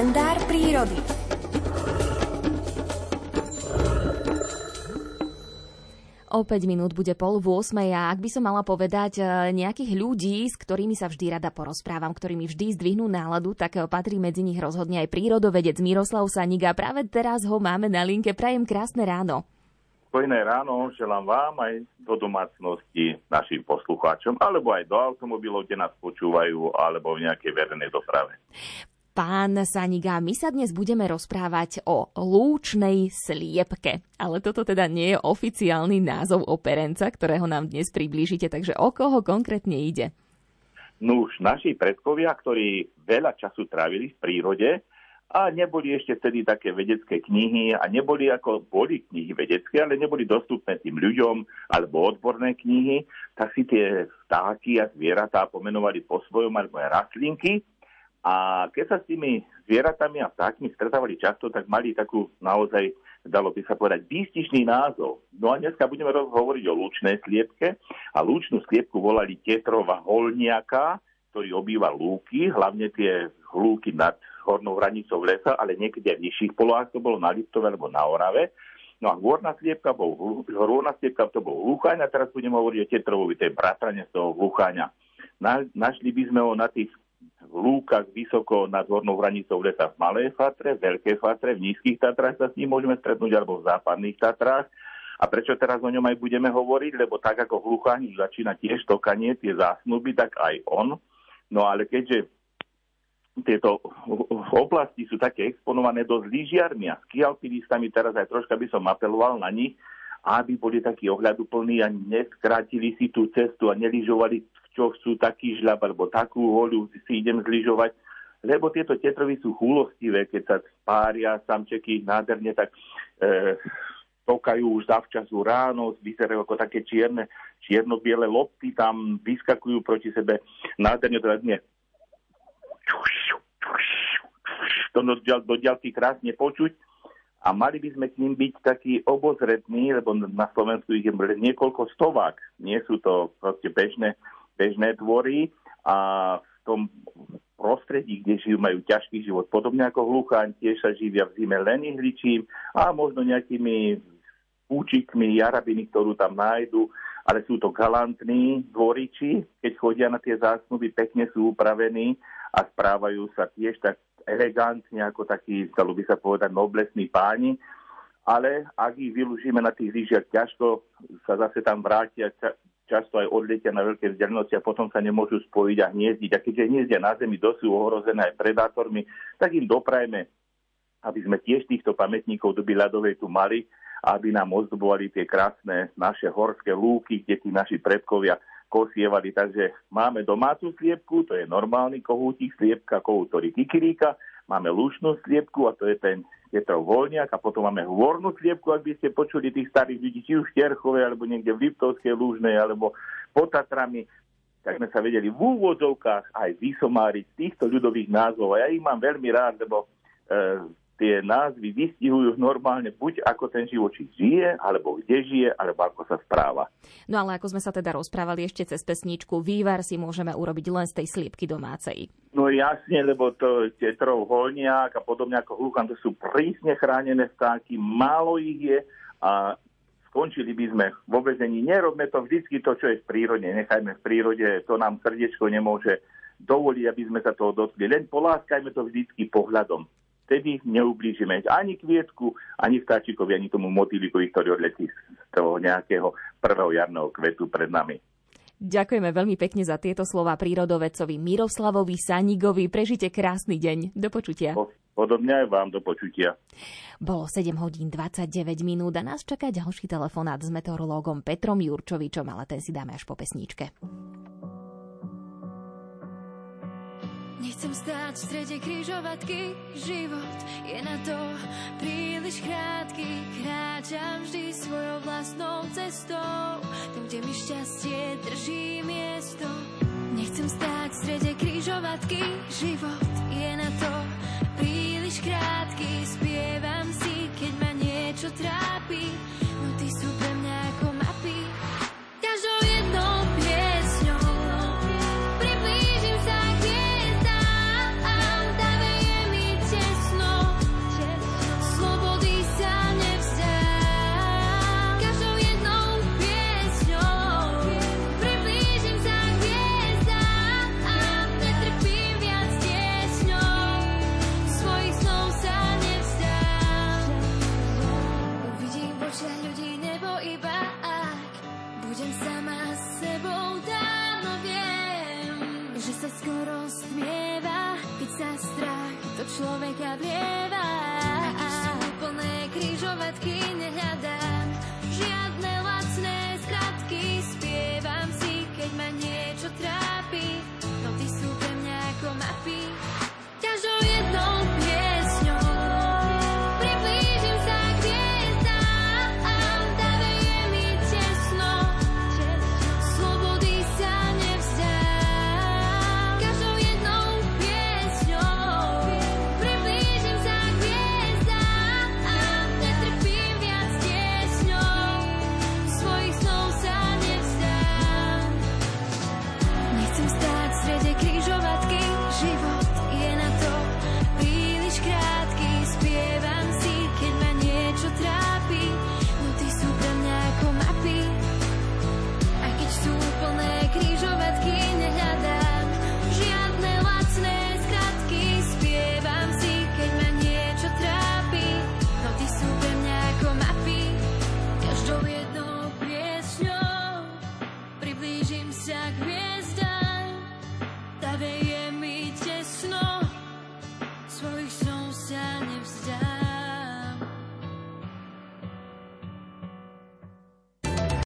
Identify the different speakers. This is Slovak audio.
Speaker 1: kalendár prírody. O 5 minút bude pol v 8 a ak by som mala povedať e, nejakých ľudí, s ktorými sa vždy rada porozprávam, ktorí mi vždy zdvihnú náladu, tak e, patrí medzi nich rozhodne aj prírodovedec Miroslav Sanik a práve teraz ho máme na linke. Prajem krásne ráno.
Speaker 2: Spojné ráno želám vám aj do domácnosti našim poslucháčom, alebo aj do automobilov, kde nás počúvajú, alebo v nejakej verejnej doprave.
Speaker 1: Pán Saniga, my sa dnes budeme rozprávať o lúčnej sliepke. Ale toto teda nie je oficiálny názov operenca, ktorého nám dnes priblížite, takže o koho konkrétne ide?
Speaker 2: No už naši predkovia, ktorí veľa času trávili v prírode a neboli ešte vtedy také vedecké knihy a neboli ako boli knihy vedecké, ale neboli dostupné tým ľuďom alebo odborné knihy, tak si tie vtáky a zvieratá pomenovali po svojom alebo aj rastlinky a keď sa s tými zvieratami a vtákmi stretávali často, tak mali takú naozaj, dalo by sa povedať, výstižný názov. No a dneska budeme hovoriť o lúčnej sliepke. A lúčnú sliepku volali Tetrova holniaka, ktorý obýva lúky, hlavne tie lúky nad hornou hranicou lesa, ale niekedy aj v nižších polohách, to bolo na Liptove alebo na Orave. No a horná sliepka bol, horná sliepka to bol hlucháň a teraz budeme hovoriť o Tetrovovi, to je bratrane z toho hlucháňa. Na, našli by sme ho na tých v lúkach vysoko nad hornou hranicou lesa v Malej Fatre, Veľkej Fatre, v Nízkych Tatrách sa s ním môžeme stretnúť, alebo v Západných Tatrách. A prečo teraz o ňom aj budeme hovoriť? Lebo tak ako v Hlucháni začína tiež tokanie, tie zásnuby, tak aj on. No ale keďže tieto oblasti sú také exponované dosť lyžiarmi a skialpinistami, teraz aj troška by som apeloval na nich, aby boli takí ohľaduplní a neskrátili si tú cestu a neližovali čo chcú taký žľab alebo takú holu si idem zlyžovať. Lebo tieto tetrovy sú chúlostivé, keď sa spária samčeky nádherne, tak e, tokajú už zavčasu ráno, vyzerajú ako také čierne, čierno-biele lopty, tam vyskakujú proti sebe nádherne, to je to do ďalky krásne počuť a mali by sme k ním byť takí obozretní, lebo na Slovensku ich je niekoľko stovák. Nie sú to proste bežné bežné tvory a v tom prostredí, kde žijú, majú ťažký život. Podobne ako hlucháň, tiež sa živia v zime len ihličím a možno nejakými účikmi, jarabiny, ktorú tam nájdu, ale sú to galantní dvoriči, keď chodia na tie zásnuby, pekne sú upravení a správajú sa tiež tak elegantne, ako takí, dalo by sa povedať, noblesní páni. Ale ak ich vylúžime na tých lyžiach, ťažko sa zase tam vrátia, často aj odletia na veľké vzdialenosti a potom sa nemôžu spojiť a hniezdiť. A keďže hniezdia na Zemi dosť ohrozené aj predátormi, tak im doprajme, aby sme tiež týchto pamätníkov doby ľadovej tu mali aby nám ozdobovali tie krásne naše horské lúky, kde tí naši predkovia kosievali. Takže máme domácu sliepku, to je normálny kohútik, sliepka, kohút, kikiríka, máme lušnú sliepku a to je ten Petrov Voľniak a potom máme hvornú sliepku, ak by ste počuli tých starých ľudí, či už v Terchove, alebo niekde v Liptovskej Lúžnej, alebo pod Tatrami, tak sme sa vedeli v úvodzovkách aj vysomáriť týchto ľudových názvov. A ja ich mám veľmi rád, lebo e, tie názvy vystihujú normálne buď ako ten živočík žije, alebo kde žije, alebo ako sa správa.
Speaker 1: No ale ako sme sa teda rozprávali ešte cez pesničku, vývar si môžeme urobiť len z tej sliepky domácej.
Speaker 2: No jasne, lebo to tetrov holniak a podobne ako hluchan, to sú prísne chránené vtáky, málo ich je a skončili by sme vo vezení. Nerobme to vždycky to, čo je v prírode. Nechajme v prírode, to nám srdiečko nemôže dovoliť, aby sme sa toho dotkli. Len poláskajme to vždycky pohľadom vtedy neublížime ani kvietku, ani vtáčikovi, ani tomu motýlikovi, ktorý odletí z toho nejakého prvého jarného kvetu pred nami.
Speaker 1: Ďakujeme veľmi pekne za tieto slova prírodovedcovi Miroslavovi Sanigovi. Prežite krásny deň. Do počutia.
Speaker 2: Podobne aj vám do počutia.
Speaker 1: Bolo 7 hodín 29 minút a nás čaká ďalší telefonát s meteorológom Petrom Jurčovičom, ale ten si dáme až po pesničke.
Speaker 3: Nechcem stáť v strede križovatky, život je na to príliš krátky. Kráčam vždy svojou vlastnou cestou, tam, kde mi šťastie drží miesto. Nechcem stáť v strede križovatky, život je na to príliš krátky. Spievam si, keď ma niečo trápi, rozsmieva, keď sa strach do človeka vlieva. A sú úplné krížovatky like me.